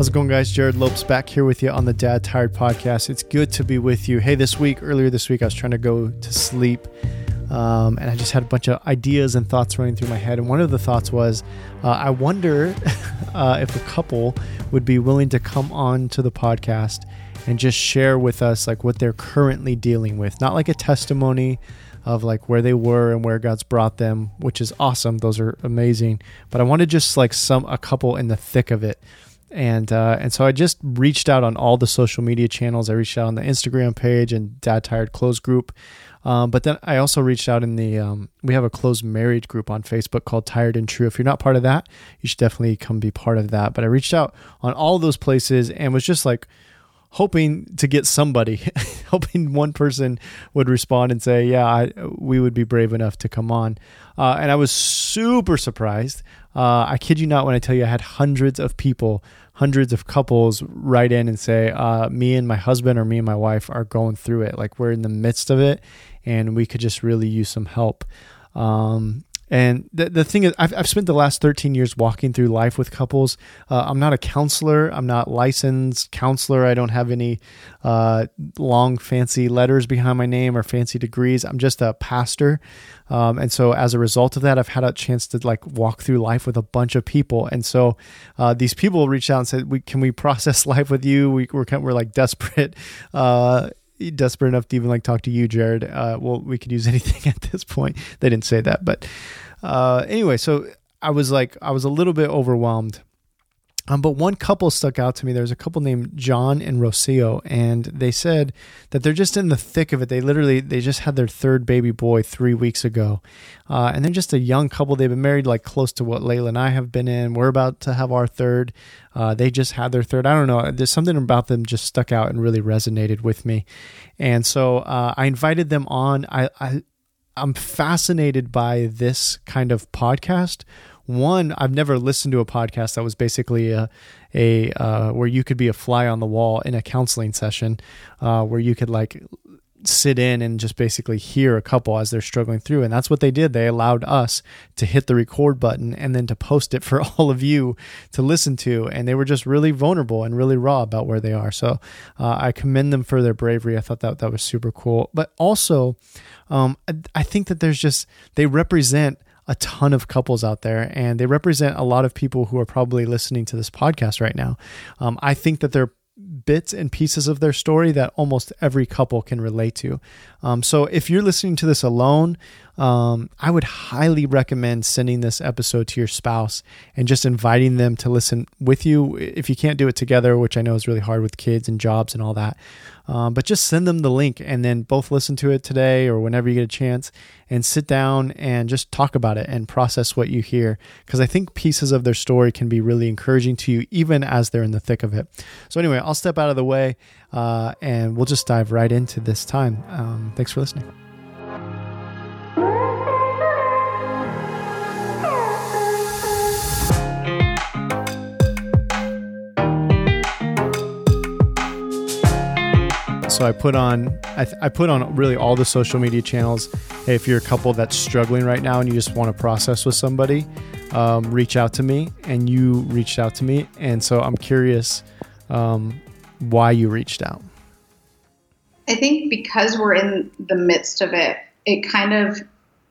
How's it going, guys? Jerrad Lopes back here with you on the Dad Tired podcast. It's good to be with you. Hey, this week, earlier this week, I was trying to go to sleep um, and I just had a bunch of ideas and thoughts running through my head. And one of the thoughts was, uh, I wonder uh, if a couple would be willing to come on to the podcast and just share with us like what they're currently dealing with, not like a testimony of like where they were and where God's brought them, which is awesome. Those are amazing. But I wanted just like some a couple in the thick of it and uh, and so I just reached out on all the social media channels. I reached out on the Instagram page and Dad Tired Close group, um, but then I also reached out in the um, we have a closed marriage group on Facebook called Tired and True. If you're not part of that, you should definitely come be part of that. But I reached out on all those places and was just like hoping to get somebody, hoping one person would respond and say, "Yeah, I, we would be brave enough to come on." Uh, and I was super surprised. Uh, I kid you not when I tell you I had hundreds of people hundreds of couples write in and say, uh, me and my husband or me and my wife are going through it. Like we're in the midst of it and we could just really use some help. Um, and the, the thing is, I've, I've spent the last 13 years walking through life with couples. Uh, I'm not a counselor. I'm not licensed counselor. I don't have any uh, long, fancy letters behind my name or fancy degrees. I'm just a pastor. Um, and so as a result of that, I've had a chance to like walk through life with a bunch of people. And so uh, these people reached out and said, we, can we process life with you? We, we're, kind of, we're like desperate uh, desperate enough to even like talk to you, Jerrad. Uh, well, we could use anything at this point. They didn't say that, but uh, anyway, so I was like, I was a little bit overwhelmed. Um, but one couple stuck out to me. There's a couple named John and Rocio, and they said that they're just in the thick of it. They literally they just had their third baby boy three weeks ago, uh, and they're just a young couple. They've been married like close to what Layla and I have been in. We're about to have our third. Uh, they just had their third. I don't know. There's something about them just stuck out and really resonated with me, and so uh, I invited them on. I, I I'm fascinated by this kind of podcast. One, I've never listened to a podcast that was basically a, a uh, where you could be a fly on the wall in a counseling session, uh, where you could like sit in and just basically hear a couple as they're struggling through. And that's what they did. They allowed us to hit the record button and then to post it for all of you to listen to. And they were just really vulnerable and really raw about where they are. So uh, I commend them for their bravery. I thought that that was super cool. But also, um, I, I think that there's just, they represent a ton of couples out there and they represent a lot of people who are probably listening to this podcast right now. Um, I think that they're bits and pieces of their story that almost every couple can relate to. Um, so if you're listening to this alone, um, I would highly recommend sending this episode to your spouse and just inviting them to listen with you. If you can't do it together, which I know is really hard with kids and jobs and all that, um, but just send them the link and then both listen to it today or whenever you get a chance and sit down and just talk about it and process what you hear. Because I think pieces of their story can be really encouraging to you, even as they're in the thick of it. So, anyway, I'll step out of the way uh, and we'll just dive right into this time. Um, thanks for listening. So I put on I, th- I, put on really all the social media channels. Hey, if you're a couple that's struggling right now and you just want to process with somebody, um, reach out to me. And you reached out to me, and so I'm curious um, why you reached out. I think because we're in the midst of it, it kind of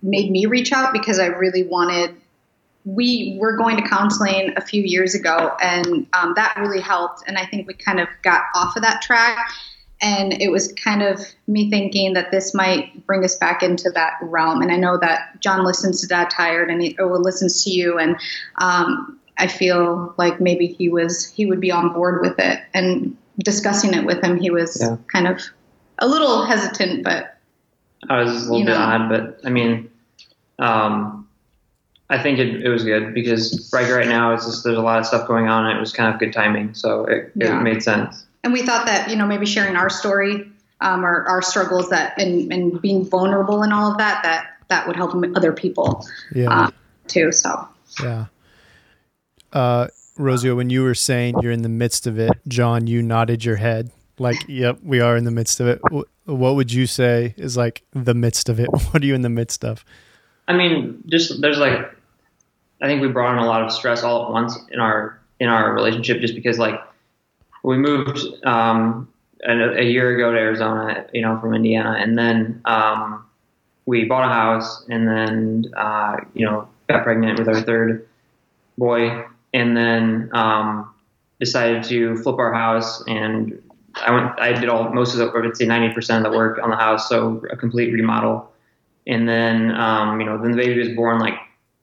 made me reach out because I really wanted. We were going to counseling a few years ago, and um, that really helped. And I think we kind of got off of that track and it was kind of me thinking that this might bring us back into that realm. And I know that John listens to Dad Tired and he or listens to you, and um, I feel like maybe he was he would be on board with it. And discussing it with him, he was yeah. kind of a little hesitant, but I was a little bit know. odd. But I mean, um, I think it, it was good because right right now it's just there's a lot of stuff going on. and It was kind of good timing, so it, yeah. it made sense and we thought that you know maybe sharing our story um, or our struggles that and, and being vulnerable and all of that that that would help other people yeah. uh, too so yeah uh Rocio, when you were saying you're in the midst of it, John, you nodded your head like, "Yep, we are in the midst of it." What would you say is like the midst of it? What are you in the midst of? I mean, just there's like, I think we brought in a lot of stress all at once in our in our relationship, just because like we moved um, a, a, year ago to Arizona, you know, from Indiana, and then um, we bought a house, and then uh, you know got pregnant with our third boy, and then um, decided to flip our house and I went, I did all most of the, I would say 90% of the work on the house, so a complete remodel. And then, um, you know, then the baby was born like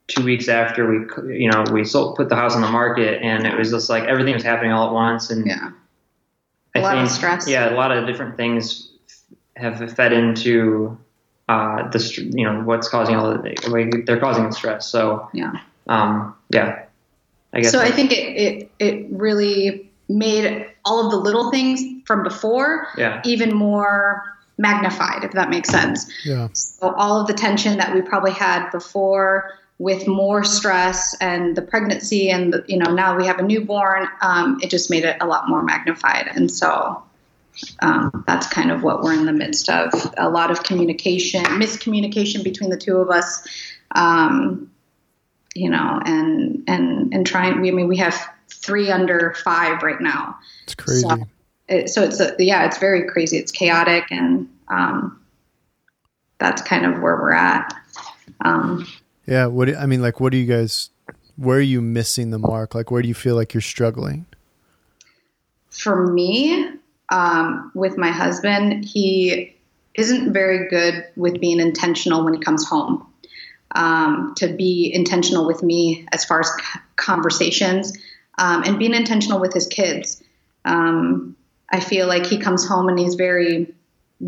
two weeks after we, you know, we sold, put the house on the market, and it was just like everything was happening all at once. And yeah, a I lot think, of stress. Yeah, a lot of different things have fed into uh, the, you know, what's causing all the, they're causing the stress. So yeah, um, yeah, I guess. So I think it, it, it really made all of the little things from before yeah. even more magnified, if that makes sense. Yeah. So all of the tension that we probably had before with more stress and the pregnancy and the, you know now we have a newborn um, it just made it a lot more magnified and so um, that's kind of what we're in the midst of a lot of communication miscommunication between the two of us um, you know and and and trying we I mean we have three under five right now. It's crazy. So, it, so it's a, yeah, it's very crazy. It's chaotic, and um, that's kind of where we're at. Yeah. What I mean, like, what do you guys? Where are you missing the mark? Like, where do you feel like you're struggling? For me, um, with my husband, he isn't very good with being intentional when he comes home. Um, to be intentional with me as far as conversations um, and being intentional with his kids. Um, I feel like he comes home and he's very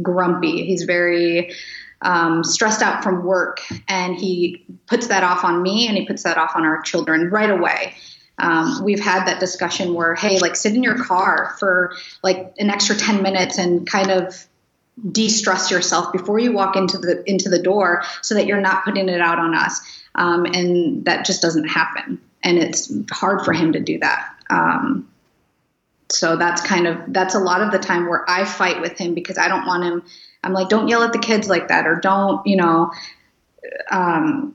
grumpy. He's very um, stressed out from work, and he puts that off on me and he puts that off on our children right away. Um, we've had that discussion where, hey, like sit in your car for like an extra 10 minutes and kind of de-stress yourself before you walk into the into the door so that you're not putting it out on us um, and that just doesn't happen and it's hard for him to do that. Um, so that's kind of that's a lot of the time where I fight with him because I don't want him. I'm like, don't yell at the kids like that, or don't you know, um,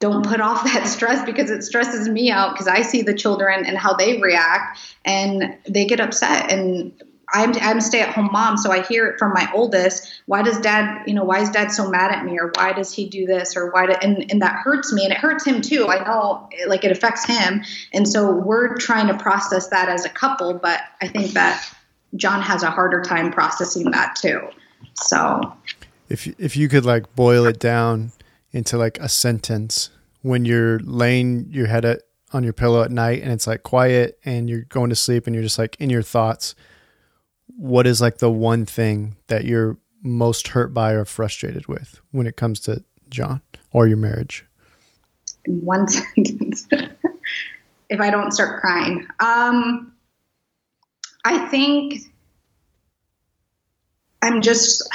don't put off that stress because it stresses me out because I see the children and how they react and they get upset and I'm, I'm a stay at home mom, so I hear it from my oldest. Why does dad, you know, why is dad so mad at me? Or why does he do this? Or why, do, and, and that hurts me and it hurts him too. I know like it affects him. And so we're trying to process that as a couple, but I think that John has a harder time processing that too. So if, if you could like boil it down into like a sentence when you're laying your head at, on your pillow at night and it's like quiet and you're going to sleep and you're just like in your thoughts what is like the one thing that you're most hurt by or frustrated with when it comes to John or your marriage? In one sentence. if I don't start crying. Um, I think I'm just,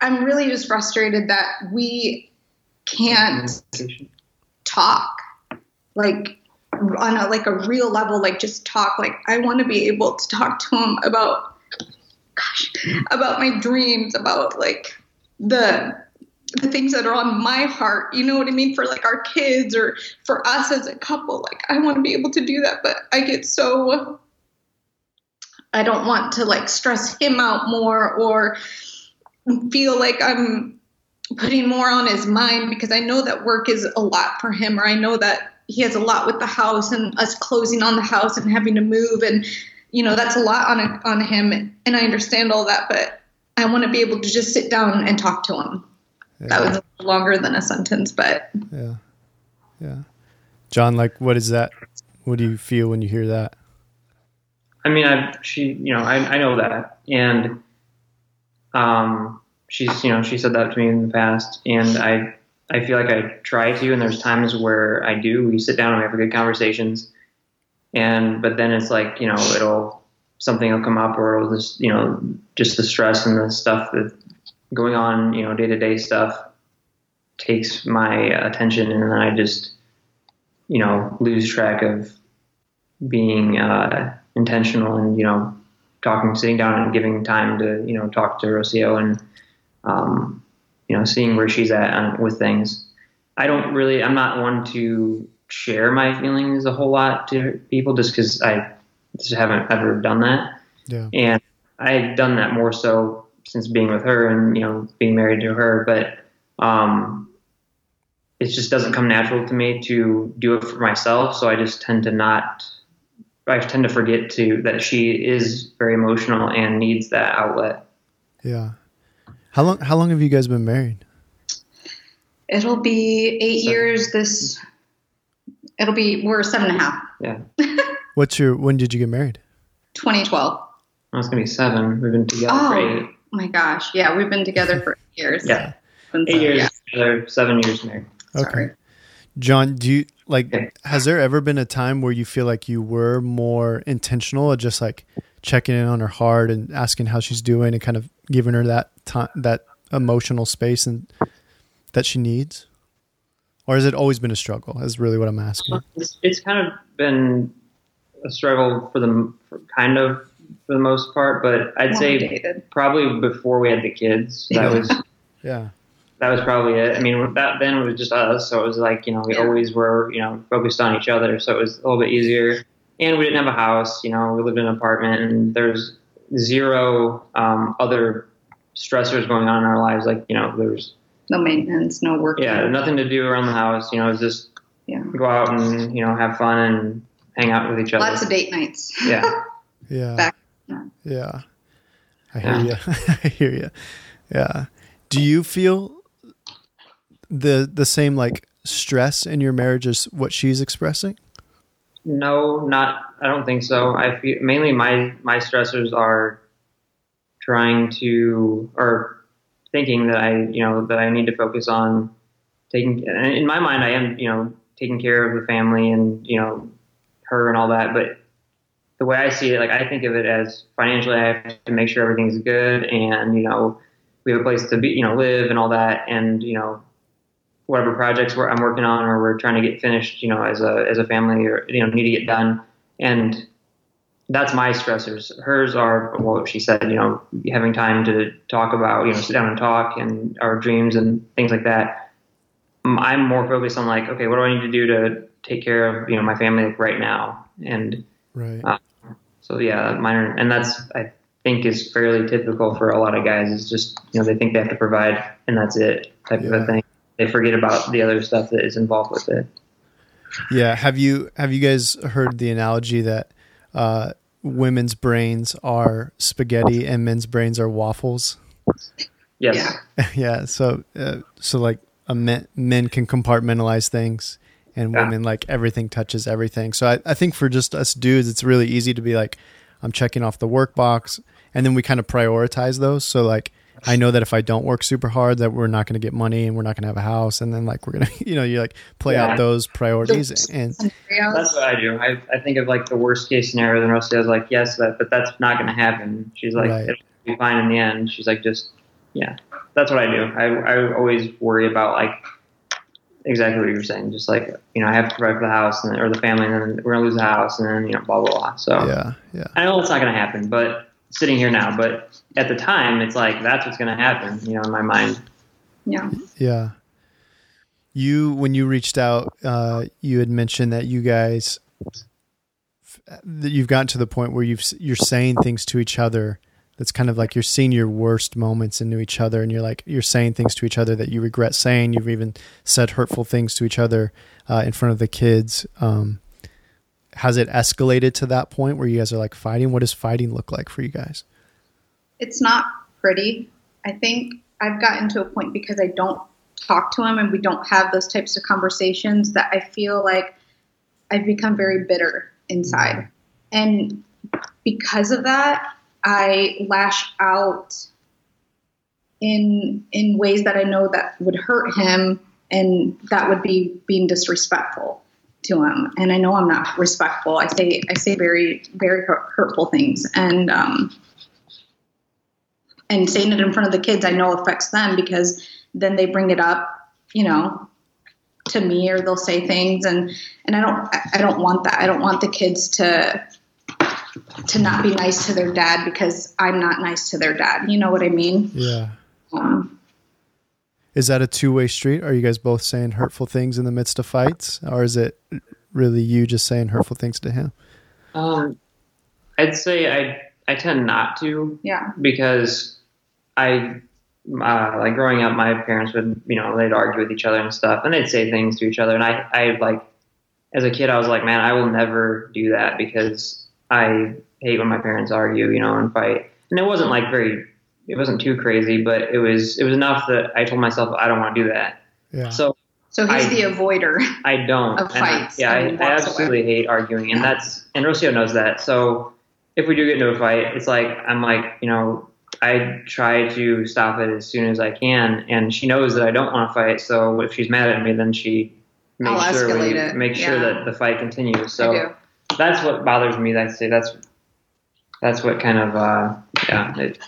I'm really just frustrated that we can't talk. Like, on a like a real level, like just talk. Like I want to be able to talk to him about, gosh, about my dreams, about like the the things that are on my heart. You know what I mean? For like our kids or for us as a couple. Like I want to be able to do that, but I get so. I don't want to like stress him out more or feel like I'm putting more on his mind because I know that work is a lot for him, or I know that he has a lot with the house and us closing on the house and having to move and you know that's a lot on a, on him and I understand all that but I want to be able to just sit down and talk to him. Yeah. That was longer than a sentence but Yeah. Yeah. John like what is that? What do you feel when you hear that? I mean, I she, you know, I, I know that, and um, she's, you know, she said that to me in the past, and I I feel like I try to, and there's times where I do. We sit down and we have good conversations, and but then it's like you know it'll something will come up, or it'll just you know just the stress and the stuff that going on, you know, day to day stuff takes my attention, and then I just you know lose track of being uh, intentional and you know talking, sitting down and giving time to you know talk to Rocio and um, you know, seeing where she's at on, with things. I don't really, I'm not one to share my feelings a whole lot to people just because I just haven't ever done that. Yeah. And I've done that more so since being with her and you know being married to her, but um, it just doesn't come natural to me to do it for myself. So I just tend to not. I tend to forget to that she is very emotional and needs that outlet. Yeah. How long? How long have you guys been married? It'll be eight Seven. years. This. It'll be we're seven and a half. Yeah, What's your? When did you get married? 2012. well, it's gonna be seven. We've been together for Oh eight. my gosh! Yeah, we've been together for eight years. Yeah, And so, eight years yeah, together, seven years married. sorry. John, do you like? Has there ever been a time where you feel like you were more intentional, or just like checking in on her heart and asking how she's doing, and kind of giving her that time, that emotional space, and that she needs? Or has it always been a struggle? Is really what I'm asking. It's, it's kind of been a struggle for the for kind of for the most part, but I'd When say dated. probably before we had the kids. That was Yeah. That was probably it. I mean, that then it was just us, so it was like you know we Yeah. always were you know focused on each other, so it was a little bit easier. And we didn't have a house, you know, we lived in an apartment, and there's zero um, other stressors going on in our lives. Like you know, there's No maintenance, no work. yeah nothing to do around the house. You know, it's just Yeah. go out and you know have fun and hang out with each other. Lots of date nights. yeah. Yeah. Back- yeah. Yeah. I hear you. I hear you. Yeah. Do you feel the the same like stress in your marriage as what she's expressing? No, not. I don't think so. I feel mainly my my stressors are trying to or thinking that I you know that I need to focus on taking. In my mind, I am you know taking care of the family and you know her and all that. But the way I see it, like I think of it as financially, I have to make sure everything's good and you know we have a place to be, you know, live and all that, and you know whatever projects we're, I'm working on or we're trying to get finished, you know, as a as a family or you know need to get done, and that's my stressors. Hers are well, she said, you know, having time to talk about, you know, sit down and talk and our dreams and things like that. I'm more focused on like, okay, what do I need to do to take care of you know my family like right now, and Right. Uh, so yeah, minor, and that's I think is fairly typical for a lot of guys. Is just you know they think they have to provide and that's it type of a thing. They forget about the other stuff that is involved with it. Yeah. Have you have you guys heard the analogy that uh, women's brains are spaghetti and men's brains are waffles? Yes. Yeah. yeah. So uh, so like a men, men can compartmentalize things and Yeah. women like everything touches everything. So I, I think for just us dudes, it's really easy to be like, I'm checking off the work box and then we kind of prioritize those. So like, I know that if I don't work super hard, that we're not going to get money and we're not going to have a house. And then like, we're going to, you know, you like play Yeah. out those priorities and That's what I do. I, I think of like the worst case scenario. Then Rosie was like, yes, that, but that's not going to happen. She's like, Right. it'll be fine in the end. She's like, just yeah, that's what I do. I I always worry about like exactly what you're saying. Just like you know, I have to provide for the house and or the family, and then we're gonna lose the house, and then you know, blah blah blah. So yeah, yeah, I know it's not going to happen, but sitting here now, but at the time, it's like that's what's going to happen, you know, in my mind. yeah. yeah. You, when you reached out, uh, you had mentioned that you guys, that you've gotten to the point where you've, you're saying things to each other that's kind of like you're seeing your worst moments into each other and you're like you're saying things to each other that you regret saying you've even said hurtful things to each other uh, in front of the kids um, has it escalated to that point where you guys are like fighting what does fighting look like for you guys It's not pretty. I think I've gotten to a point because I don't talk to him and we don't have those types of conversations that I feel like I've become very bitter inside. Mm-hmm. And because of that, I lash out in in ways that I know that would hurt him and that would be being disrespectful to him. And I know I'm not respectful. I say I say very very hurtful things and um and saying it in front of the kids I know affects them because then they bring it up, you know, to me or they'll say things and and I don't I don't want that. I don't want the kids to to not be nice to their dad because I'm not nice to their dad. You know what I mean? yeah Um, is that a two-way street are you guys both saying hurtful things in the midst of fights or is it really you just saying hurtful things to him Um, I'd say I I tend not to. Yeah. Because I uh, like growing up, my parents would you know they'd argue with each other and stuff, and they'd say things to each other, and I I like as a kid I was like, man, I will never do that because I hate when my parents argue, you know, and fight. And it wasn't like very, it wasn't too crazy, but it was it was enough that I told myself I don't want to do that. Yeah. So So he's I- the avoider. I don't. Of And I- yeah, I, I walks absolutely hate arguing, and that's and Rocio knows that. So if we do get into a fight, it's like I'm like you know I try to stop it as soon as I can, and she knows that I don't want to fight. So if she's mad at me, then she makes I'll sure we it. make sure Yeah. that the fight continues. So that's what bothers me. That's say that's that's what kind of uh, yeah. It,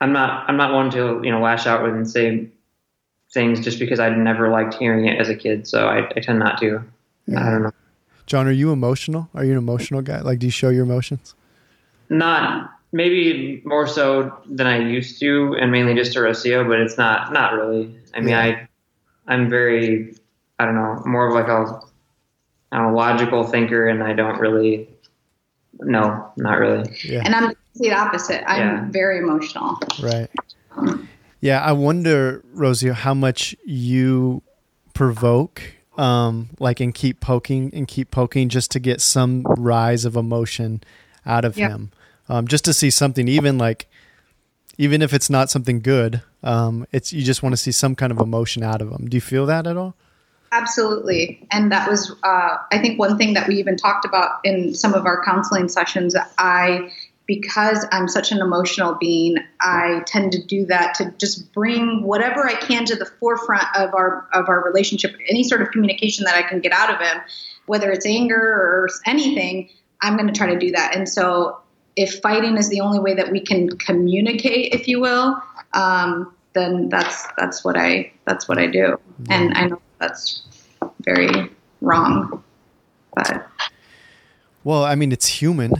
I'm not I'm not one to you know lash out with and say things just because I never liked hearing it as a kid. So I, I tend not to. I don't know. John, are you emotional? Are you an emotional guy? Like, do you show your emotions? Not maybe more so than I used to, and mainly just to Rocio, but it's not not really. I mean, Yeah. I I'm very I don't know more of like a I'm a logical thinker, and I don't really. No, not really. Yeah. And I'm the complete opposite. I'm Yeah. very emotional. Right. Yeah, I wonder, Rosie, how much you provoke, um, like and keep poking and keep poking just to get some rise of emotion out of Yeah. him, um, just to see something, even like, even if it's not something good, um, it's you just want to see some kind of emotion out of him. Do you feel that at all? Absolutely. And that was, uh, I think, one thing that we even talked about in some of our counseling sessions. I, because I'm such an emotional being, I tend to do that to just bring whatever I can to the forefront of our of our relationship. Any sort of communication that I can get out of him, whether it's anger or anything, I'm going to try to do that. And so, if fighting is the only way that we can communicate, if you will, um, then that's that's what I that's what I do. And I know that's very wrong, but Well, I mean, it's human.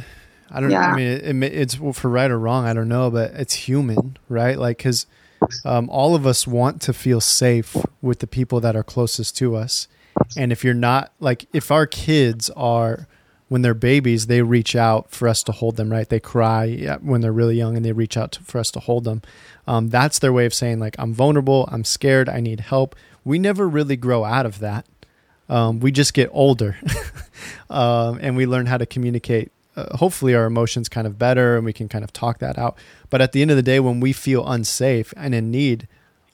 I don't. Yeah. I mean, it, it, it's well, for right or wrong. I don't know, but it's human, right? Like, because um, all of us want to feel safe with the people that are closest to us. And if you're not like, if our kids are when they're babies, they reach out for us to hold them, right? They cry when they're really young, and they reach out to, for us to hold them. Um, that's their way of saying like, I'm vulnerable, I'm scared, I need help. We never really grow out of that. Um, we just get older, um, and we learn how to communicate. Uh, hopefully, our emotions kind of better, and we can kind of talk that out. But at the end of the day, when we feel unsafe and in need,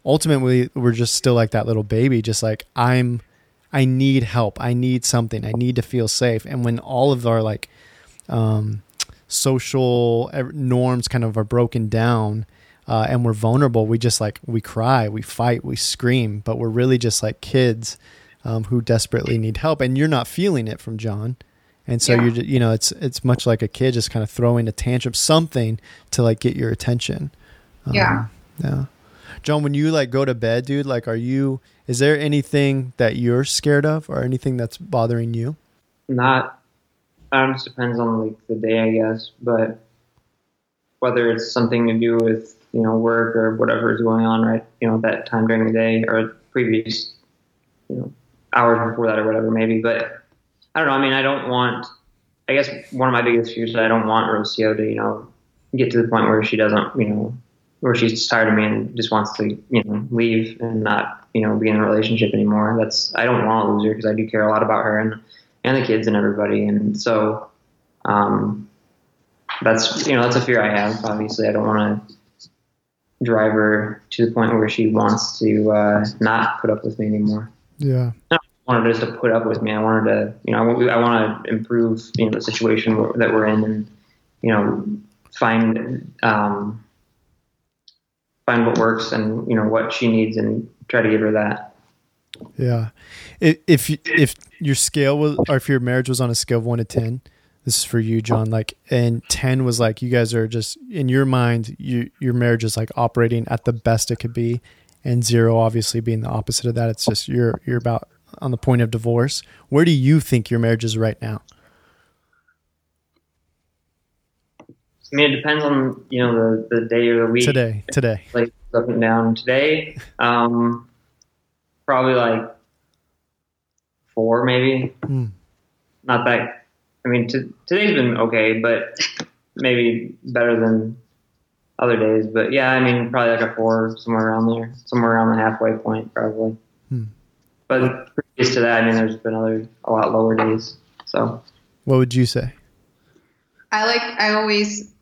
ultimately, we're just still like that little baby, just like I'm. I need help. I need something. I need to feel safe. And when all of our like um, social norms kind of are broken down, uh, and we're vulnerable, we just like we cry, we fight, we scream, but we're really just like kids um, who desperately need help. And you're not feeling it from John, and so Yeah. you're you know it's it's much like a kid just kind of throwing a tantrum, something to like get your attention. Um, Yeah. yeah. John, when you like go to bed, dude, like are you is there anything that you're scared of or anything that's bothering you? Not. Um, just depends on like the day, I guess. But whether it's something to do with you know work or whatever is going on right, you know that time during the day or previous, you know, hours before that or whatever maybe. But I don't know. I mean, I don't want. I guess one of my biggest fears is I don't want Rocio to you know get to the point where she doesn't you know where she's tired of me and just wants to you know leave and not you know be in a relationship anymore. That's I don't want to lose her because I do care a lot about her and and the kids and everybody. And so, um, that's you know that's a fear I have. Obviously, I don't want to drive her to the point where she wants to uh, not put up with me anymore. Yeah. I wanted just to put up with me. I wanted to, you know, I want, I want to improve, you know, the situation that we're in, and you know, find um, find what works and you know what she needs, and try to give her that. Yeah. If if your scale was or if your marriage was on a scale of 1 to 10, this is for you, John, like and 10 was like you guys are just in your mind you your marriage is like operating at the best it could be and 0 obviously being the opposite of that. It's just you're you're about on the point of divorce. Where do you think your marriage is right now? I mean, it depends on you know the, the day or the week. Today, today. like up and down today. Um, probably like four, maybe. Hmm. Not that I mean, t- today's been okay, but maybe better than other days. But yeah, I mean, probably like a four, somewhere around there, somewhere around the halfway point, probably. Hmm. But previous to that, I mean, there's been other a lot lower days. So, what would you say? I like. I always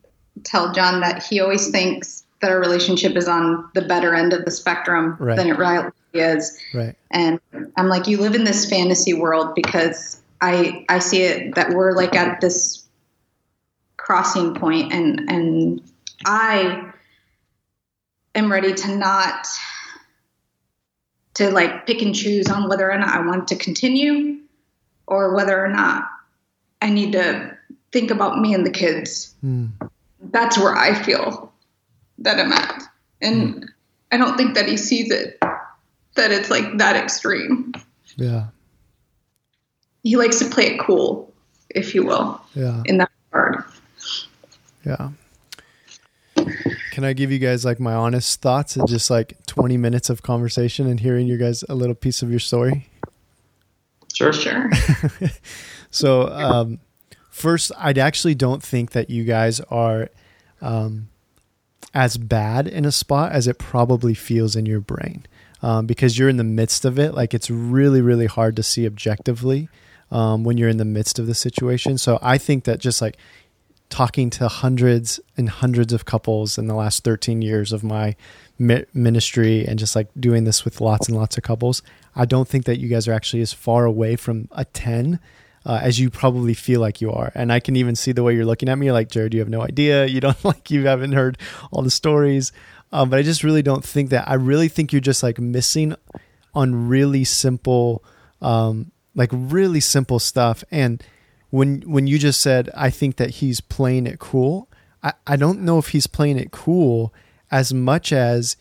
tell John that he always thinks that our relationship is on the better end of the spectrum right. than it really is. Right. And I'm like, you live in this fantasy world because I I see it that we're like at this crossing point and and I am ready to not to like pick and choose on whether or not I want to continue or whether or not I need to think about me and the kids. Mm. That's where I feel that I'm at. And mm. I don't think that he sees it, that it's like that extreme. Yeah. He likes to play it cool, if you will. Yeah. In that regard. Yeah. Can I give you guys like my honest thoughts and just like 20 minutes of conversation and hearing you guys a little piece of your story? Sure, sure. so, um, first, I actually don't think that you guys are um, as bad in a spot as it probably feels in your brain um, because you're in the midst of it. Like, it's really, really hard to see objectively um, when you're in the midst of the situation. So, I think that just like talking to hundreds and hundreds of couples in the last 13 years of my ministry and just like doing this with lots and lots of couples, I don't think that you guys are actually as far away from a 10 uh, as you probably feel like you are. And I can even see the way you're looking at me. You're like, Jerrad, you have no idea. You don't like, you haven't heard all the stories. Um, but I just really don't think that. I really think you're just like missing on really simple, um, like really simple stuff. And, when when you just said I think that he's playing it cool, I, I don't know if he's playing it cool as much as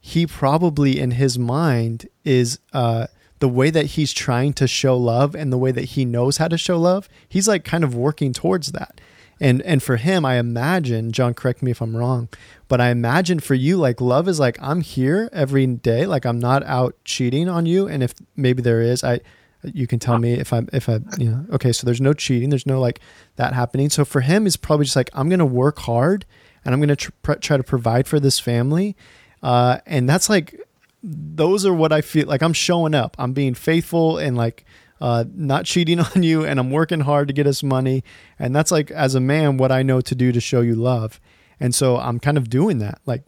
he probably in his mind is uh, the way that he's trying to show love and the way that he knows how to show love. He's like kind of working towards that. And and for him, I imagine, John, correct me if I'm wrong, but I imagine for you, like love is like I'm here every day, like I'm not out cheating on you. And if maybe there is, I you can tell me if I if I you know okay so there's no cheating there's no like that happening. So for him it's probably just like I'm gonna work hard and I'm gonna tr- try to provide for this family. Uh, and that's like those are what I feel like I'm showing up. I'm being faithful and like uh, not cheating on you and I'm working hard to get us money. And that's like as a man what I know to do to show you love. And so I'm kind of doing that. Like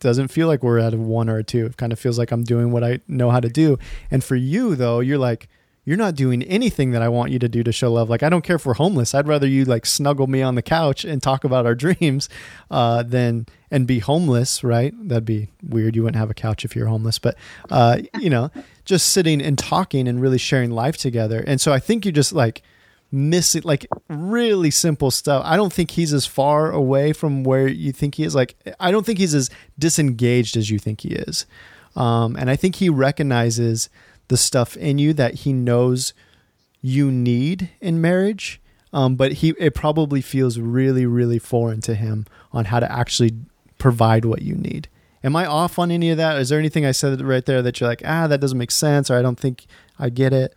doesn't feel like we're at a one or a two. It kind of feels like I'm doing what I know how to do. And for you though, you're like, you're not doing anything that I want you to do to show love. Like I don't care if we're homeless. I'd rather you like snuggle me on the couch and talk about our dreams, uh, than and be homeless. Right? That'd be weird. You wouldn't have a couch if you're homeless. But uh, you know, just sitting and talking and really sharing life together. And so I think you just like missing like really simple stuff. I don't think he's as far away from where you think he is. Like I don't think he's as disengaged as you think he is. Um, and I think he recognizes the stuff in you that he knows you need in marriage. Um, but he it probably feels really really foreign to him on how to actually provide what you need. Am I off on any of that? Is there anything I said right there that you're like, ah, that doesn't make sense, or I don't think I get it?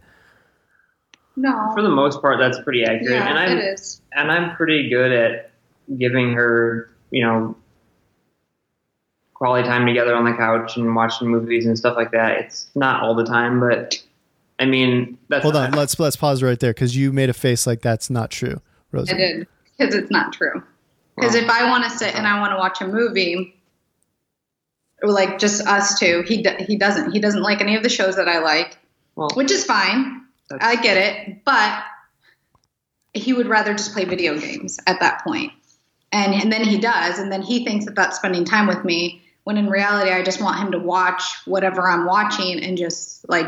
No. For the most part, that's pretty accurate. Yeah, and I'm, it is. And I'm pretty good at giving her, you know, quality time together on the couch and watching movies and stuff like that. It's not all the time, but I mean, that's hold on. Let's let's pause right there because you made a face like that's not true, Rosie. I did because it's not true. Because well, if I want to sit and I want to watch a movie, like just us two, he he doesn't. He doesn't like any of the shows that I like, well, which is fine. I get it, but he would rather just play video games at that point. And, and then he does, and then he thinks that that's spending time with me. When in reality, I just want him to watch whatever I'm watching and just like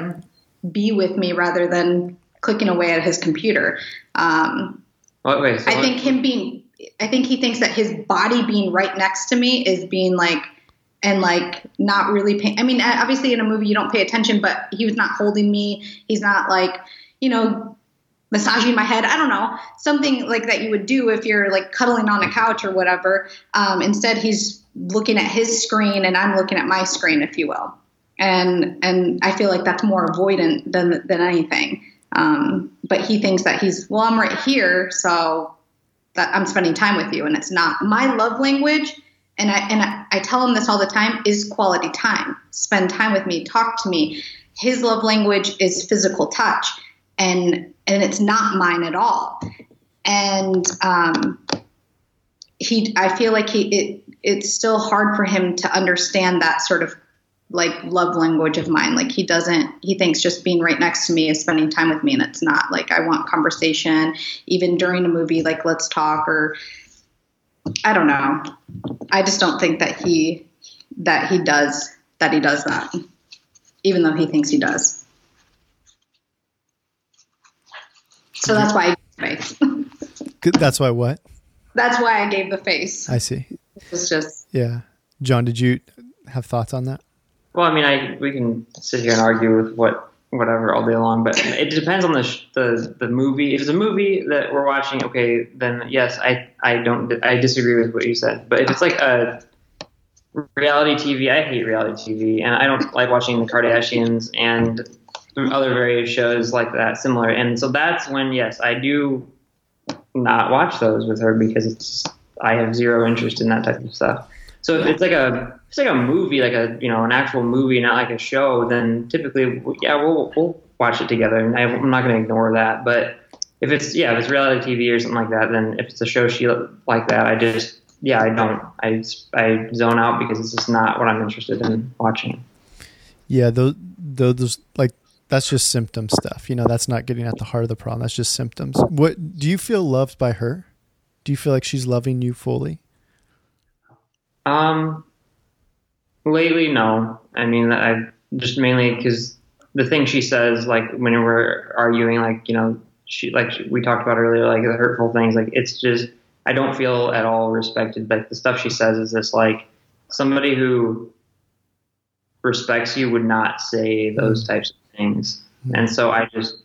be with me rather than clicking away at his computer. Um, wait, wait, so I think him being, I think he thinks that his body being right next to me is being like and like not really paying. I mean, obviously in a movie you don't pay attention, but he was not holding me. He's not like, you know, massaging my head. I don't know, something like that you would do if you're like cuddling on a couch or whatever. Um, instead, he's looking at his screen and I'm looking at my screen, if you will. And and I feel like that's more avoidant than than anything. Um, but he thinks that he's, well, I'm right here, so that I'm spending time with you. And it's not. My love language, and I, and I, I tell him this all the time, is quality time. Spend time with me, talk to me. His love language is physical touch. And, and it's not mine at all. And um, he, I feel like he, it, it's still hard for him to understand that sort of like love language of mine. Like he doesn't, he thinks just being right next to me is spending time with me. And it's not like I want conversation, even during a movie, like let's talk or I don't know. I just don't think that he, that he does, that he does that, even though he thinks he does. So that's why I gave face. That's why what? That's why I gave the face. I see. It's just Yeah. John, did you have thoughts on that? Well, I mean, I we can sit here and argue with what whatever all day long, but it depends on the sh- the the movie. If it's a movie that we're watching, okay, then yes, I I don't I disagree with what you said. But if it's like a reality TV, I hate reality TV, and I don't like watching the Kardashians and other various shows like that similar. And so that's when yes, I do not watch those with her because it's I have zero interest in that type of stuff. So if it's like a it's like a movie, like a you know an actual movie, not like a show, then typically yeah we'll we'll watch it together, and I, am not going to ignore that. But if it's yeah if it's reality TV or something like that, then if it's a show she like that, I just yeah I don't I I zone out because it's just not what I'm interested in watching. Yeah, those those like that's just symptom stuff. You know, that's not getting at the heart of the problem. That's just symptoms. What do you feel loved by her? Do you feel like she's loving you fully? Um, lately, no. I mean, I just mainly because the thing she says, like when we're arguing, like you know, she like we talked about earlier, like the hurtful things. Like it's just I don't feel at all respected. Like the stuff she says is this like somebody who respects you would not say those types of things, and so I just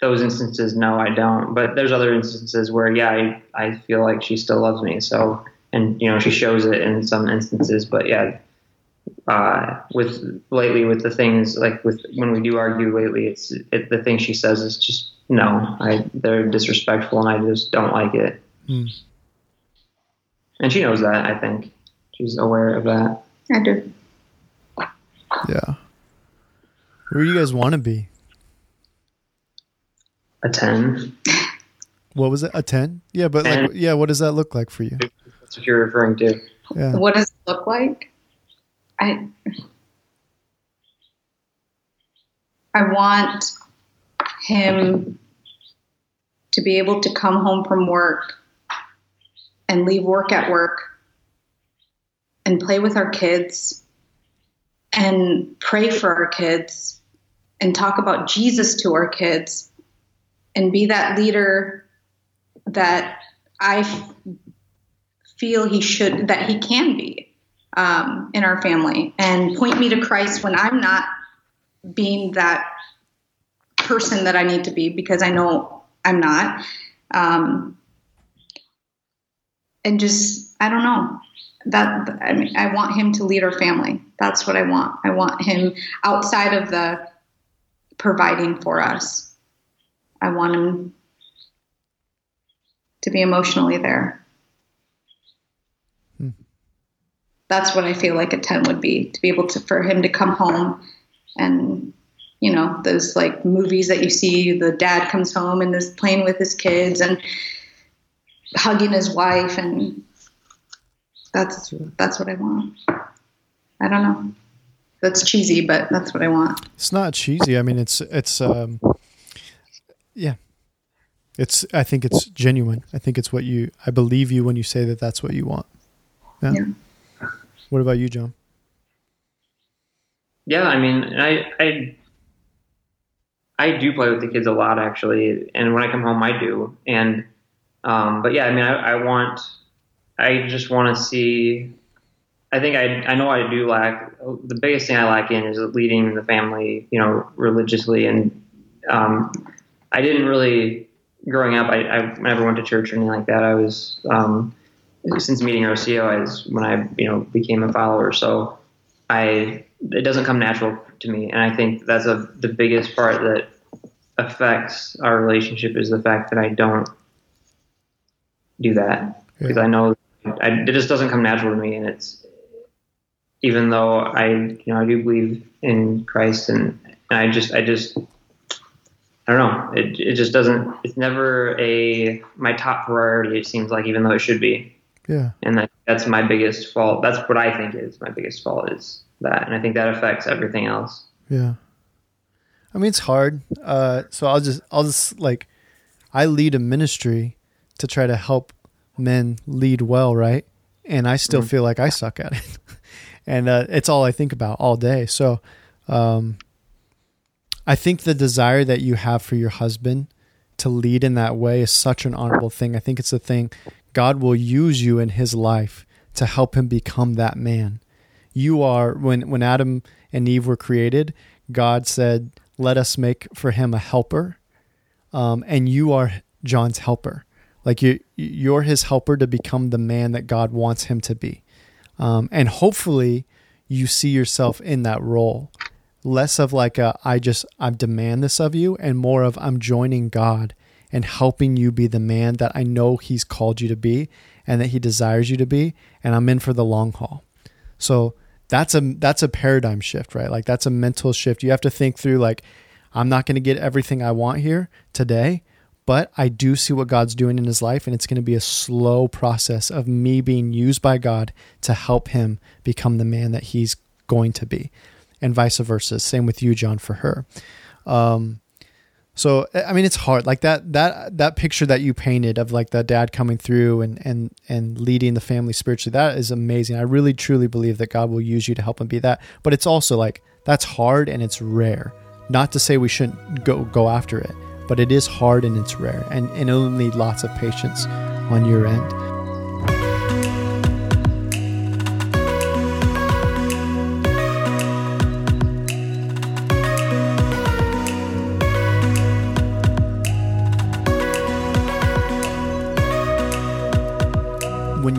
those instances, no, I don't. But there's other instances where, yeah, I, I feel like she still loves me. So and you know she shows it in some instances. But yeah, uh, with lately with the things like with when we do argue lately, it's it, the thing she says is just no, I they're disrespectful and I just don't like it. Mm. And she knows that. I think she's aware of that. I do. Yeah. Where do you guys want to be? A ten. What was it? A ten? Yeah, but 10. like, yeah. What does that look like for you? That's what you're referring to. Yeah. What does it look like? I I want him to be able to come home from work and leave work at work and play with our kids and pray for our kids and talk about Jesus to our kids and be that leader that I feel he should that he can be um, in our family and point me to Christ when I'm not being that person that I need to be because I know I'm not. Um, and just I don't know that I mean I want him to lead our family. That's what I want. I want him outside of the providing for us. I want him to be emotionally there. That's what I feel like a 10 would be to be able to, for him to come home and, you know, those like movies that you see, the dad comes home and is playing with his kids and hugging his wife. And that's, that's what I want. I don't know. That's cheesy, but that's what I want. It's not cheesy. I mean, it's, it's, um, yeah, it's, I think it's genuine. I think it's what you, I believe you when you say that that's what you want. yeah. yeah. What about you, John? Yeah, I mean, I I I do play with the kids a lot actually, and when I come home, I do. And um, but yeah, I mean, I, I want, I just want to see. I think I I know I do lack. The biggest thing I lack in is leading the family, you know, religiously, and um, I didn't really growing up. I, I never went to church or anything like that. I was um, since meeting Rocio is when I you know became a follower. So I it doesn't come natural to me, and I think that's a the biggest part that affects our relationship is the fact that I don't do that. Because Yeah. I know I, it just doesn't come natural to me, and it's even though I you know I do believe in Christ and, and I just I just I don't know. It it just doesn't it's never a my top priority it seems like even though it should be Yeah. and that, that's my biggest fault that's what I think is my biggest fault is that and I think that affects everything else Yeah. I mean, it's hard. Uh, so I'll just, I'll just like, I lead a ministry to try to help men lead well, right? And I still feel like I suck at it. and uh, it's all I think about all day. So um, I think the desire that you have for your husband to lead in that way is such an honorable thing. I think it's a thing God will use you in his life to help him become that man. You are when when Adam and Eve were created, God said, "Let us make for him a helper," um, and you are John's helper. Like you, you're his helper to become the man that God wants him to be, um, and hopefully, you see yourself in that role. Less of like a I just I demand this of you, and more of I'm joining God and helping you be the man that I know He's called you to be and that He desires you to be, and I'm in for the long haul. So that's a that's a paradigm shift, right? Like that's a mental shift. You have to think through like I'm not going to get everything I want here today, but I do see what God's doing in his life and it's going to be a slow process of me being used by God to help him become the man that he's going to be. And vice versa. Same with you, John, for her. Um so I mean it's hard. Like that that that picture that you painted of like the dad coming through and and and leading the family spiritually, that is amazing. I really truly believe that God will use you to help him be that. But it's also like that's hard and it's rare. Not to say we shouldn't go go after it, but it is hard and it's rare and, and it'll need lots of patience on your end.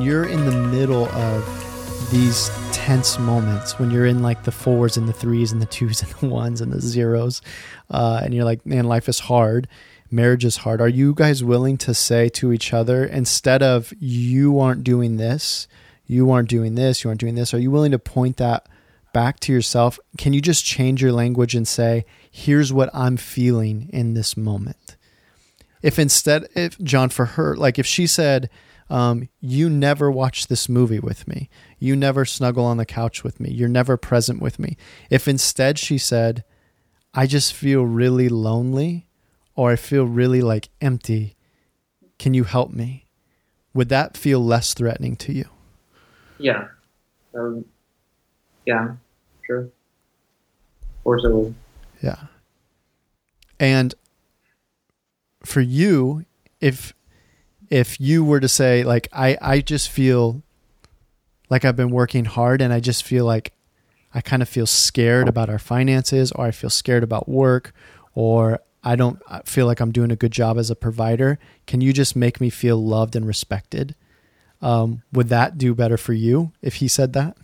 You're in the middle of these tense moments, when you're in like the fours and the threes and the twos and the ones and the zeros, uh, and you're like, man, life is hard, marriage is hard. Are you guys willing to say to each other, instead of you aren't doing this, you aren't doing this, you aren't doing this, are you willing to point that back to yourself? Can you just change your language and say, here's what I'm feeling in this moment? If instead, if John, for her, like if she said, um, you never watch this movie with me. You never snuggle on the couch with me. You're never present with me. If instead she said, I just feel really lonely or I feel really like empty, can you help me? Would that feel less threatening to you? yeah um, yeah sure Or so. Yeah. And for you, if if you were to say like I I just feel like I've been working hard and I just feel like I kind of feel scared about our finances or I feel scared about work or I don't feel like I'm doing a good job as a provider. Can you just make me feel loved and respected? Um, would that do better for you if he said that?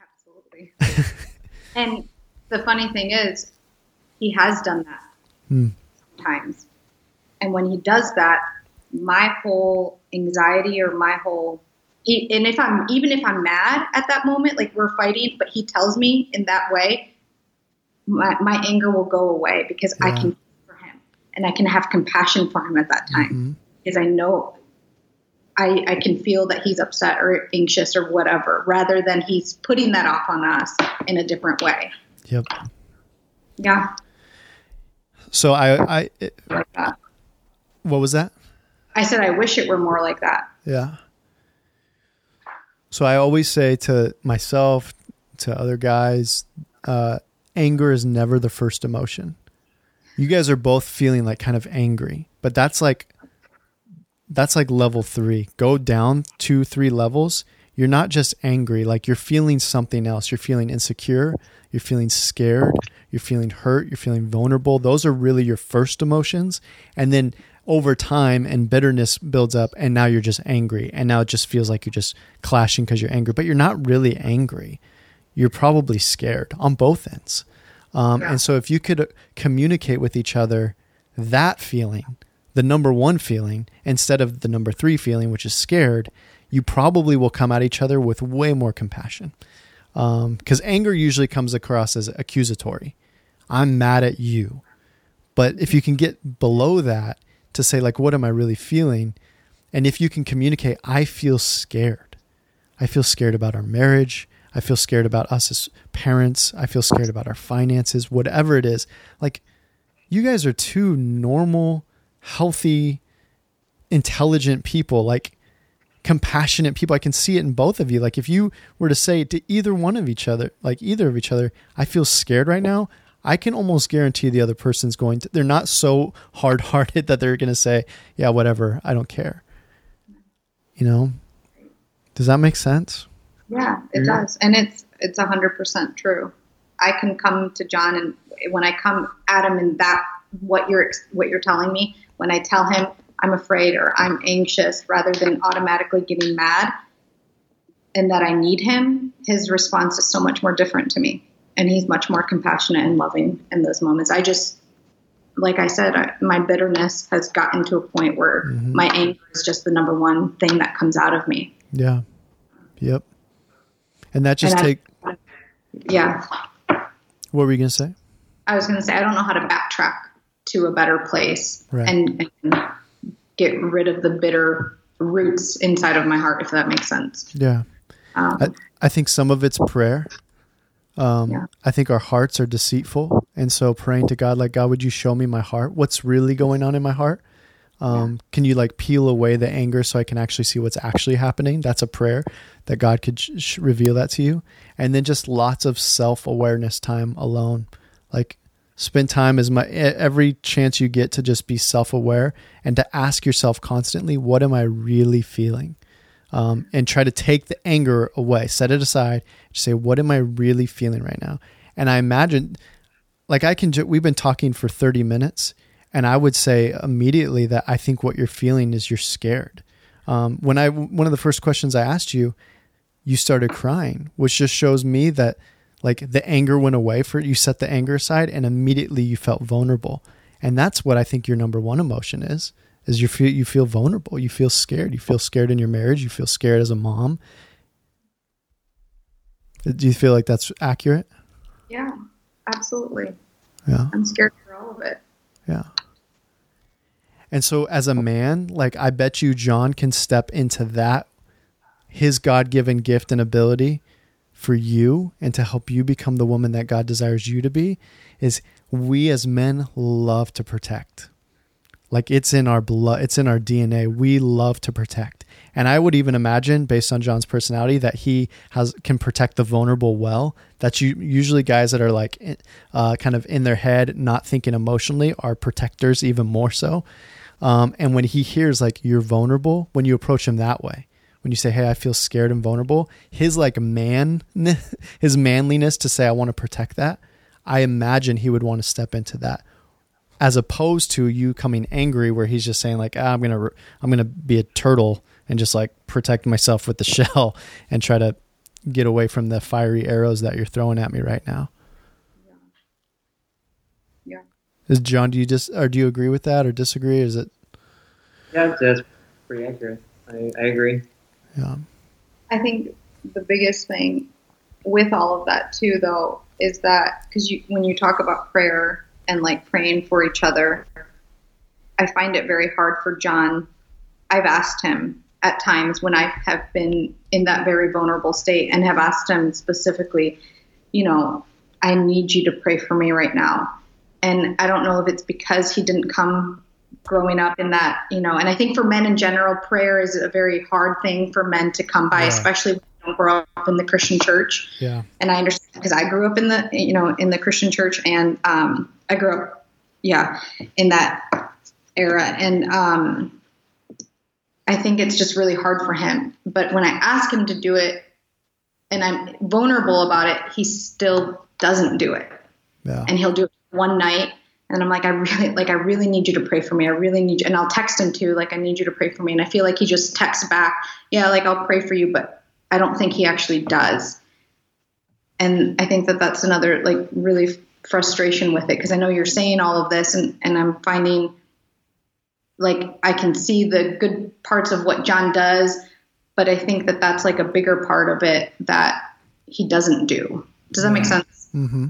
Absolutely. and the funny thing is, he has done that Hmm. sometimes. And when he does that, my whole anxiety or my whole and if I'm even if I'm mad at that moment, like we're fighting, but he tells me in that way, my, my anger will go away because I can for him and I can have compassion for him at that time Mhm. because I know I, I can feel that he's upset or anxious or whatever, rather than he's putting that off on us in a different way. Yep. Yeah, So I I it- what was that? I said I wish it were more like that. Yeah. So I always say to myself, to other guys, uh, anger is never the first emotion. You guys are both feeling like kind of angry, but that's like that's like level three. Go down two, three levels. You're not just angry, like you're feeling something else. You're feeling insecure. You're feeling scared. You're feeling hurt. You're feeling vulnerable. Those are really your first emotions. And then over time and bitterness builds up and now you're just angry and now it just feels like you're just clashing because you're angry but you're not really angry you're probably scared on both ends Um, yeah. And so if you could communicate with each other that feeling, the number one feeling, instead of the number three feeling, which is scared, you probably will come at each other with way more compassion. Because um, anger usually comes across as accusatory. I'm mad at you. But if you can get below that to say, like, what am I really feeling? And if you can communicate, I feel scared. I feel scared about our marriage. I feel scared about us as parents. I feel scared about our finances, whatever it is. Like, you guys are two normal, healthy, intelligent people, like compassionate people. I can see it in both of you. Like, if you were to say to either one of each other, like either of each other, I feel scared right now, I can almost guarantee the other person's going to, they're not so hard hearted that they're going to say, yeah, whatever, I don't care. You know? Does that make sense? Yeah, it yeah. does. And it's, it's a hundred percent true. I can come to John and when I come at him in that, what you're, what you're telling me, when I tell him I'm afraid or I'm anxious rather than automatically getting mad and that I need him, his response is so much more different to me and he's much more compassionate and loving in those moments. I just, like I said, I, my bitterness has gotten to a point where mm-hmm. my anger is just the number one thing that comes out of me. Yeah. Yep. And that just and take. I, yeah. What were you going to say? I was going to say, I don't know how to backtrack to a better place right. and, and get rid of the bitter roots inside of my heart, if that makes sense. Yeah. Um, I, I think some of it's prayer um, yeah. I think our hearts are deceitful. And so praying to God, like, God, would you show me my heart? What's really going on in my heart? Um, yeah. Can you like peel away the anger so I can actually see what's actually happening? That's a prayer that God could sh- reveal that to you. And then just lots of self awareness time alone. Like, spend time as my every chance you get to just be self aware and to ask yourself constantly, what am I really feeling? Um, and try to take the anger away, set it aside, say, what am I really feeling right now? And I imagine, like, I can, ju- we've been talking for 30 minutes, and I would say immediately that I think what you're feeling is you're scared. Um, when I, one of the first questions I asked you, you started crying, which just shows me that like the anger went away for you set the anger aside and immediately you felt vulnerable. And that's what I think your number one emotion is is you feel you feel vulnerable, you feel scared, you feel scared in your marriage, you feel scared as a mom. Uh, do you feel like that's accurate? Yeah, absolutely. Yeah. I'm scared for all of it. Yeah. And so as a man, like I bet you John can step into that his God-given gift and ability for you and to help you become the woman that God desires you to be is we as men love to protect. Like it's in our blood, it's in our DNA. We love to protect. And I would even imagine, based on John's personality, that he has can protect the vulnerable well. That's you, usually guys that are like uh, kind of in their head, not thinking emotionally, are protectors even more so. Um, and when he hears like you're vulnerable, when you approach him that way, when you say, "Hey, I feel scared and vulnerable," his like man, his manliness to say, "I want to protect that," I imagine he would want to step into that as opposed to you coming angry where he's just saying like ah, i'm gonna i'm gonna be a turtle and just like protect myself with the shell and try to get away from the fiery arrows that you're throwing at me right now. Yeah. Yeah. Is john do you just or do you agree with that or disagree? Is it yeah that's pretty accurate. I, I agree. Yeah. I think the biggest thing with all of that too though is that because you when you talk about prayer and like praying for each other. I find it very hard for John. I've asked him at times when I have been in that very vulnerable state and have asked him specifically, you know, I need you to pray for me right now. And I don't know if it's because he didn't come growing up in that, you know, and I think for men in general, prayer is a very hard thing for men to come by, yeah. especially when they don't grow up in the Christian church. Yeah. And I understand because I grew up in the, you know, in the Christian church and um, I grew up, yeah, in that era. And um, I think it's just really hard for him. But when I ask him to do it and I'm vulnerable about it, he still doesn't do it. Yeah. And he'll do it one night and I'm like, I really like, I really need you to pray for me. I really need you. And I'll text him too, like, I need you to pray for me. And I feel like he just texts back, yeah, like I'll pray for you, but I don't think he actually does. And I think that that's another like really frustration with it because I know you're saying all of this and, and I'm finding like I can see the good parts of what John does, but I think that that's like a bigger part of it that he doesn't do. Does that make sense? Mm-hmm.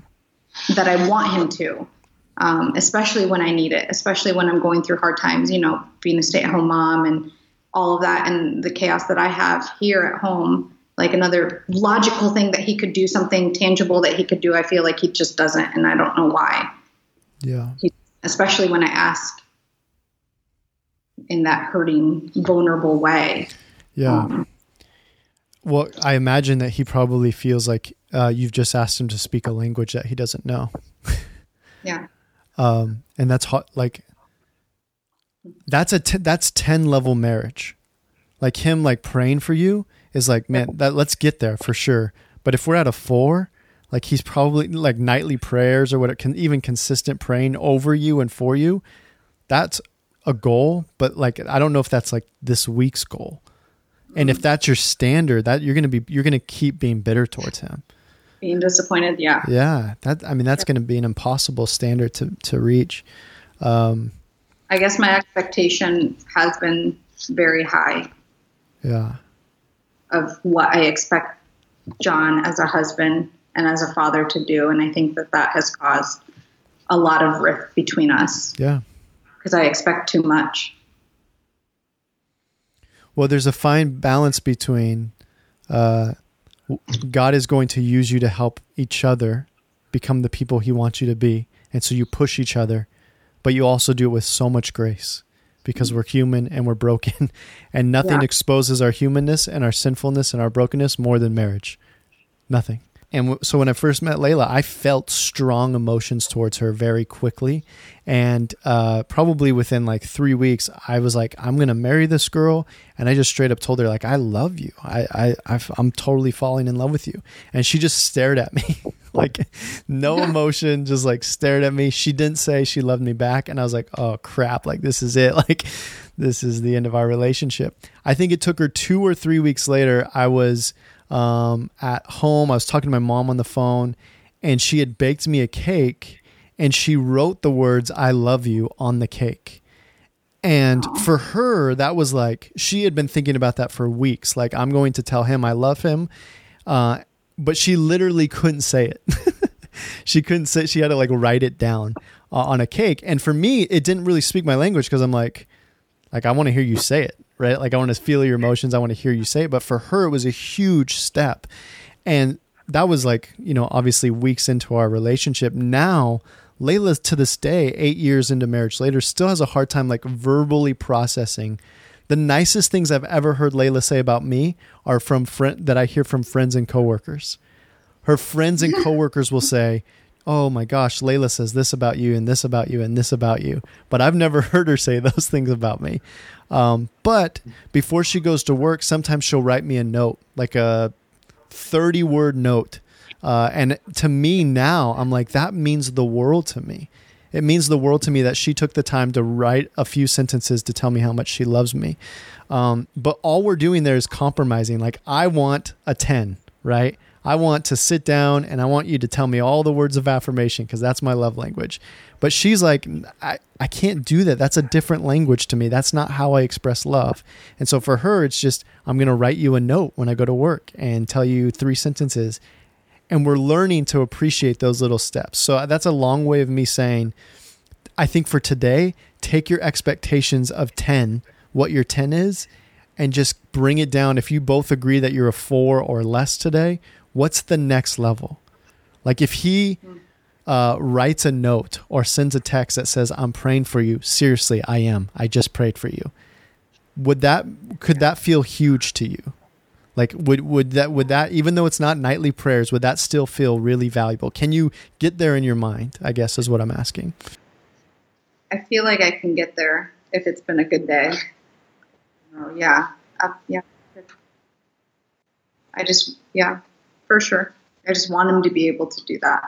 That I want him to, um, especially when I need it, especially when I'm going through hard times, you know, being a stay at home mom and all of that and the chaos that I have here at home like another logical thing that he could do something tangible that he could do i feel like he just doesn't and i don't know why. Yeah. He, especially when i ask in that hurting vulnerable way. Yeah. Um, well i imagine that he probably feels like uh, you've just asked him to speak a language that he doesn't know. Yeah. Um, and that's hot like that's a t- that's 10 level marriage like him like praying for you is like, man, that let's get there for sure. But if we're at a four, like he's probably like nightly prayers or what it can even consistent praying over you and for you, that's a goal. But like I don't know if that's like this week's goal. And if that's your standard, that you're gonna be you're gonna keep being bitter towards him. Being disappointed, yeah. Yeah. That I mean that's gonna be an impossible standard to to reach. Um I guess my expectation has been very high. Yeah of what I expect John as a husband and as a father to do. And I think that that has caused a lot of rift between us. Yeah. Because I expect too much. Well, there's a fine balance between uh, God is going to use you to help each other become the people He wants you to be. And so you push each other, but you also do it with so much grace because we're human and we're broken and nothing yeah. exposes our humanness and our sinfulness and our brokenness more than marriage nothing and w- so when I first met Layla, I felt strong emotions towards her very quickly. And uh, probably within like three weeks, I was like, I'm going to marry this girl. And I just straight up told her, like, I love you. I, I, i am totally falling in love with you. And she just stared at me, like, no emotion, just like stared at me. She didn't say she loved me back. And I was like, oh crap, like, this is it. Like, this is the end of our relationship. I think it took her two or three weeks later. I was um, at home. I was talking to my mom on the phone, and she had baked me a cake, and she wrote the words "I love you" on the cake. And for her, that was like she had been thinking about that for weeks. Like I'm going to tell him I love him, uh, but she literally couldn't say it. she couldn't say. She had to like write it down uh, on a cake. And for me, it didn't really speak my language because I'm like, like I want to hear you say it right? Like I want to feel your emotions. I want to hear you say it. But for her, it was a huge step. And that was like, you know, obviously weeks into our relationship. Now, Layla to this day, eight years into marriage later, still has a hard time like verbally processing. The nicest things I've ever heard Layla say about me are from friend that I hear from friends and coworkers. Her friends and coworkers will say, oh my gosh, Layla says this about you and this about you and this about you. But I've never heard her say those things about me. Um, but before she goes to work, sometimes she'll write me a note, like a 30 word note. Uh, and to me now, I'm like, that means the world to me. It means the world to me that she took the time to write a few sentences to tell me how much she loves me. Um, but all we're doing there is compromising. Like, I want a 10, right? I want to sit down and I want you to tell me all the words of affirmation because that's my love language. But she's like, I, I can't do that. That's a different language to me. That's not how I express love. And so for her, it's just, I'm going to write you a note when I go to work and tell you three sentences. And we're learning to appreciate those little steps. So uh, that's a long way of me saying, I think for today, take your expectations of 10, what your 10 is, and just bring it down. If you both agree that you're a four or less today, what's the next level? Like if he uh, writes a note or sends a text that says, "I'm praying for you." Seriously, I am. I just prayed for you. Would that could that feel huge to you? Like would would that would that even though it's not nightly prayers, would that still feel really valuable? Can you get there in your mind? I guess is what I'm asking. I feel like I can get there if it's been a good day. Oh yeah, uh, yeah. I just yeah for sure. I just want him to be able to do that,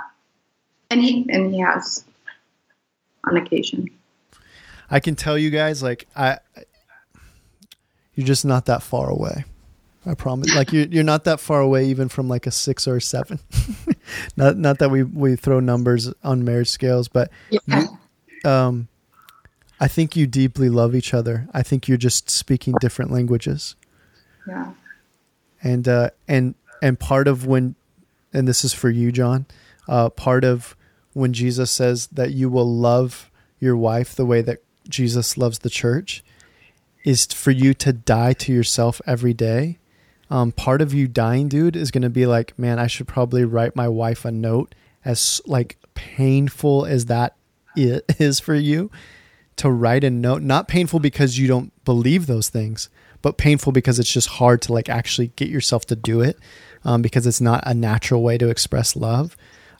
and he and he has on occasion. I can tell you guys, like I, you're just not that far away. I promise. Like you're you're not that far away, even from like a six or a seven. not not that we we throw numbers on marriage scales, but yeah. you, um, I think you deeply love each other. I think you're just speaking different languages. Yeah. And uh, and and part of when, and this is for you, John. Uh, part of when Jesus says that you will love your wife the way that Jesus loves the church is for you to die to yourself every day. Um, part of you dying, dude, is going to be like, man, I should probably write my wife a note as like painful as that is for you to write a note, not painful because you don't believe those things, but painful because it's just hard to like actually get yourself to do it um, because it's not a natural way to express love.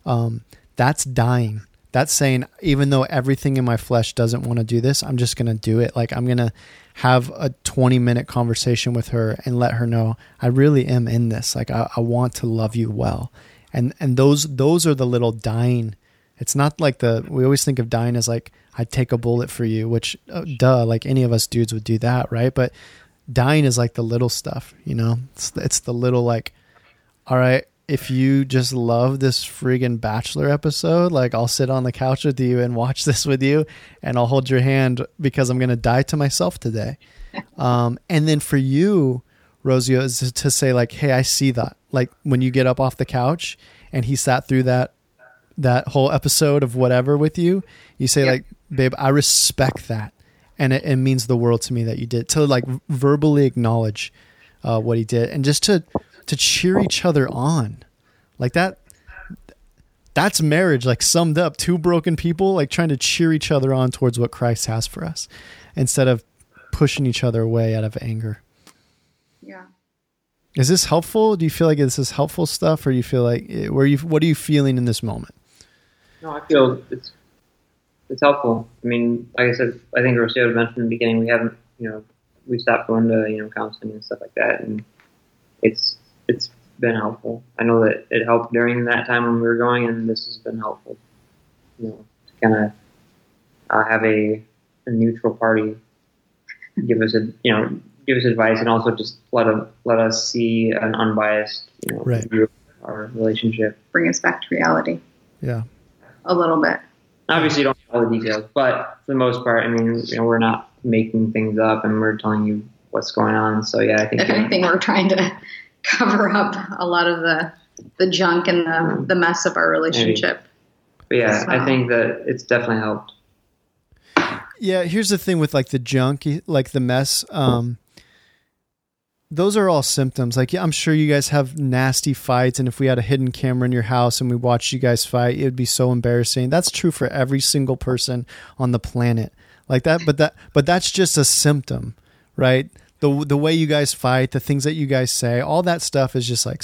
Um, that's dying. That's saying even though everything in my flesh doesn't want to do this i'm just going to do it. Like i'm going to have a 20 minute conversation with her and let her know i really am in this. Like I, I, want to love you well. And and those those are the little dying it's not like the we always think of dying as like i'd take a bullet for you which uh, duh like any of us dudes would do that right but dying is like the little stuff you know it's, it's the little like all right if you just love this friggin' Bachelor episode, like I'll sit on the couch with you and watch this with you, and I'll hold your hand because I'm gonna die to myself today. Um, and then for you, Rocio, is to say like, "Hey, I see that." Like when you get up off the couch and he sat through that that whole episode of whatever with you, you say like, "Babe, I respect that," and it, it, means the world to me that you did to like verbally acknowledge uh, what he did, and just to to cheer each other on. Like that that's marriage like summed up two broken people like trying to cheer each other on towards what Christ has for us instead of pushing each other away out of anger. Yeah. Is this helpful? Do you feel like this is helpful stuff or do you feel like eh, where you what are you feeling in this moment? No, I feel it's it's helpful. I mean, like I said, I think Rocio mentioned in the beginning, we haven't, you know, we stopped going to, you know, counseling and stuff like that. And it's, it's been helpful. I know that it helped during that time when we were going, and this has been helpful. You know, to kind of uh, have a, a neutral party give us a you know give us advice and also just let them let us see an unbiased you know right. view of our relationship. Bring us back to reality. Yeah, a little bit. Obviously, you don't know all the details, but for the most part, I mean, you know, we're not making things up, and we're telling you what's going on. So yeah, I think if anything, we're trying to cover up a lot of the the junk and the, the mess of our relationship. Maybe. But yeah, so. I think that it's definitely helped. Yeah, here's the thing with like the junk, like the mess. Um, those are all symptoms. Like, yeah, I'm sure you guys have nasty fights, and if we had a hidden camera in your house and we watched you guys fight, it would be so embarrassing. That's true for every single person on the planet, like that. But that, but that's just a symptom, right? the the way you guys fight, the things that you guys say, all that stuff is just like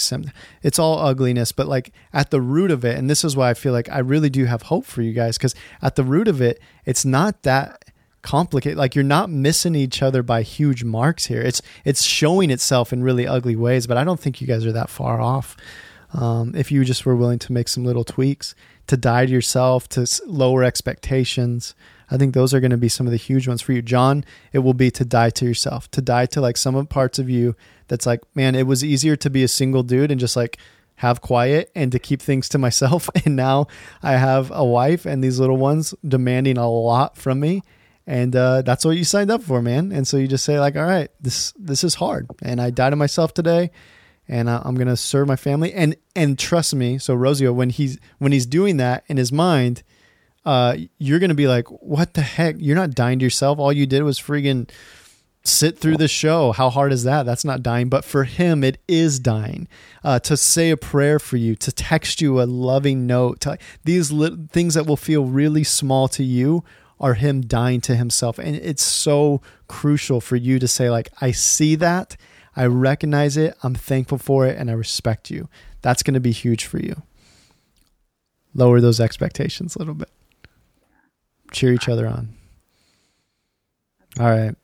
it's all ugliness, but like at the root of it, and this is why I feel like I really do have hope for you guys because at the root of it, it's not that complicated. Like you're not missing each other by huge marks here. It's it's showing itself in really ugly ways, but I don't think you guys are that far off. Um, if you just were willing to make some little tweaks to die to yourself, to lower expectations, I think those are going to be some of the huge ones for you. John, it will be to die to yourself, to die to like some of parts of you that's like, man, it was easier to be a single dude and just like have quiet and to keep things to myself. And now I have a wife and these little ones demanding a lot from me. And uh, that's what you signed up for, man. And so you just say like, all right, this this is hard, and I died to myself today, and uh, I'm gonna serve my family. And and trust me, so Rocio, when he's when he's doing that in his mind, uh, you're to be like, what the heck? You're not dying to yourself. All you did was friggin' sit through the show. How hard is that? That's not dying. But for him, it is dying. Uh, to say a prayer for you, to text you a loving note, to, these li- things that will feel really small to you are him dying to himself. And it's so crucial for you to say, like, I see that. I recognize it. I'm thankful for it. And I respect you. That's going to be huge for you. Lower those expectations a little bit cheer each other on. All right.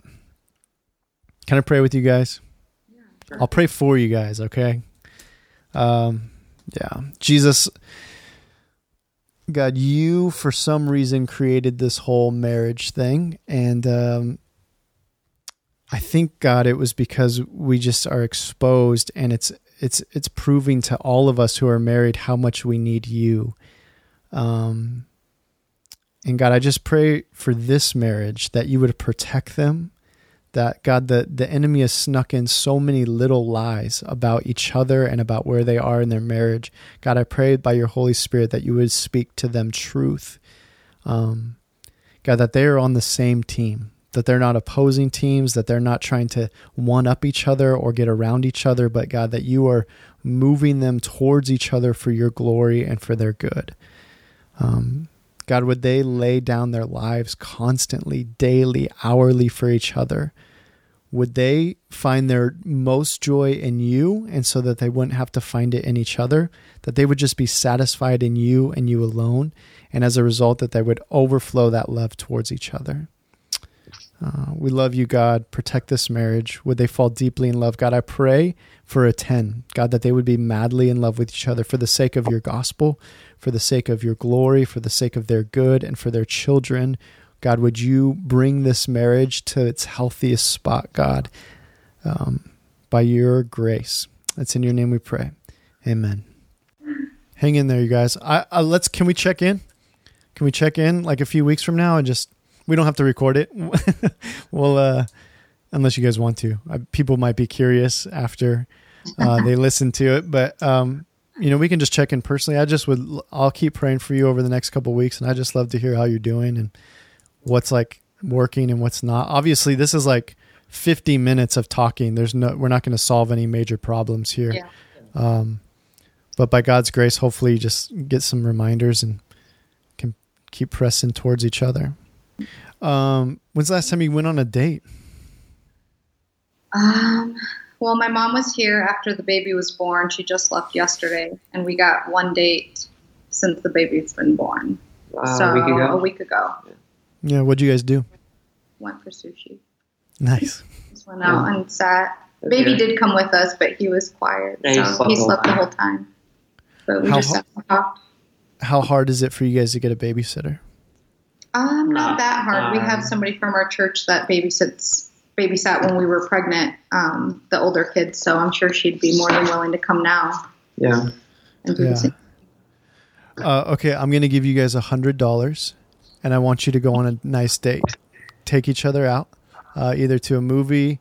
Can I pray with you guys? I'll pray for you guys, okay? Um, yeah. Jesus, God, you for some reason created this whole marriage thing. And um, I think God, it was because we just are exposed, and it's it's it's proving to all of us who are married how much we need you. Um, and God, I just pray for this marriage that you would protect them. That God, the, the enemy has snuck in so many little lies about each other and about where they are in their marriage. God, I pray by your Holy Spirit that you would speak to them truth. Um, God, that they are on the same team, that they're not opposing teams, that they're not trying to one up each other or get around each other, but God, that you are moving them towards each other for your glory and for their good. Um, God, would they lay down their lives constantly, daily, hourly for each other? Would they find their most joy in you, and so that they wouldn't have to find it in each other? That they would just be satisfied in you and you alone, and as a result, that they would overflow that love towards each other. Uh, we love you, God. Protect this marriage. Would they fall deeply in love? God, I pray for a 10. God, that they would be madly in love with each other for the sake of your gospel, for the sake of your glory, for the sake of their good, and for their children. God, would you bring this marriage to its healthiest spot, God, um, by your grace? It's in your name we pray. Amen. Hang in there, you guys. I, I, let's. Can we check in? Can we check in like a few weeks from now and just we don't have to record it. well, uh, unless you guys want to. Uh, people might be curious after uh, they listen to it, but um, you know, we can just check in personally. I just would. I'll keep praying for you over the next couple weeks, and I just love to hear how you're doing and what's like working and what's not. Obviously, this is like 50 minutes of talking. There's no. We're not going to solve any major problems here. Yeah. Um, but by God's grace, hopefully, you just get some reminders and can keep pressing towards each other. Um, when's the last time you went on a date? Um, well, my mom was here after the baby was born. She just left yesterday, and we got one date since the baby's been born. Uh, so a week ago. A week ago. Yeah, what'd you guys do? Went for sushi. Nice. Just went out yeah. and sat. Baby did come with us, but he was quiet, yeah, so he slept, he slept the whole time. But we how, just sat and talked. How hard is it for you guys to get a babysitter? Um, not that hard. we have somebody from our church that babysits babysat when we were pregnant, um, the older kids. So I'm sure she'd be more than willing to come now. Yeah. And yeah. Uh, okay, I'm gonna give you guys a hundred dollars, and I want you to go on a nice date. Take each other out, uh, either to a movie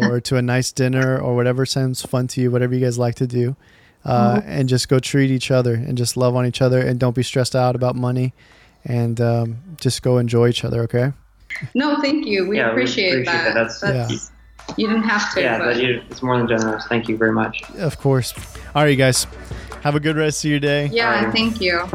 or to a nice dinner or whatever sounds fun to you, whatever you guys like to do. Uh, mm-hmm. and just go treat each other and just love on each other and don't be stressed out about money and um, just go enjoy each other. Okay. No, thank you. We, yeah, appreciate, we appreciate that. that. That's, That's yeah. you didn't have to. Yeah, but. You, it's more than generous. Thank you very much. Of course. All right, you guys. Have a good rest of your day. Yeah, right. thank you.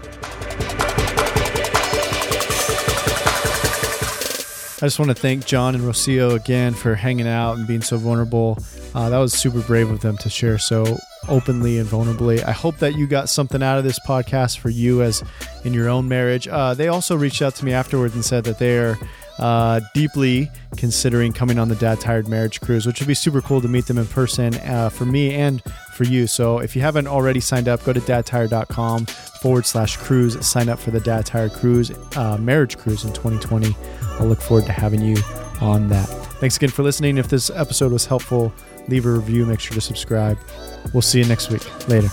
I just want to thank John and Rocio again for hanging out and being so vulnerable. Uh, that was super brave of them to share so openly and vulnerably. I hope that you got something out of this podcast for you as in your own marriage. Uh, they also reached out to me afterwards and said that they are uh, deeply considering coming on the Dad Tired Marriage Cruise, which would be super cool to meet them in person uh, for me and for you. So if you haven't already signed up, go to dadtired.com forward slash cruise. Sign up for the Dad Tired Cruise, uh, Marriage Cruise in 2020. I'll look forward to having you on that. Thanks again for listening. If this episode was helpful, leave a review. Make sure to subscribe. We'll see you next week. Later.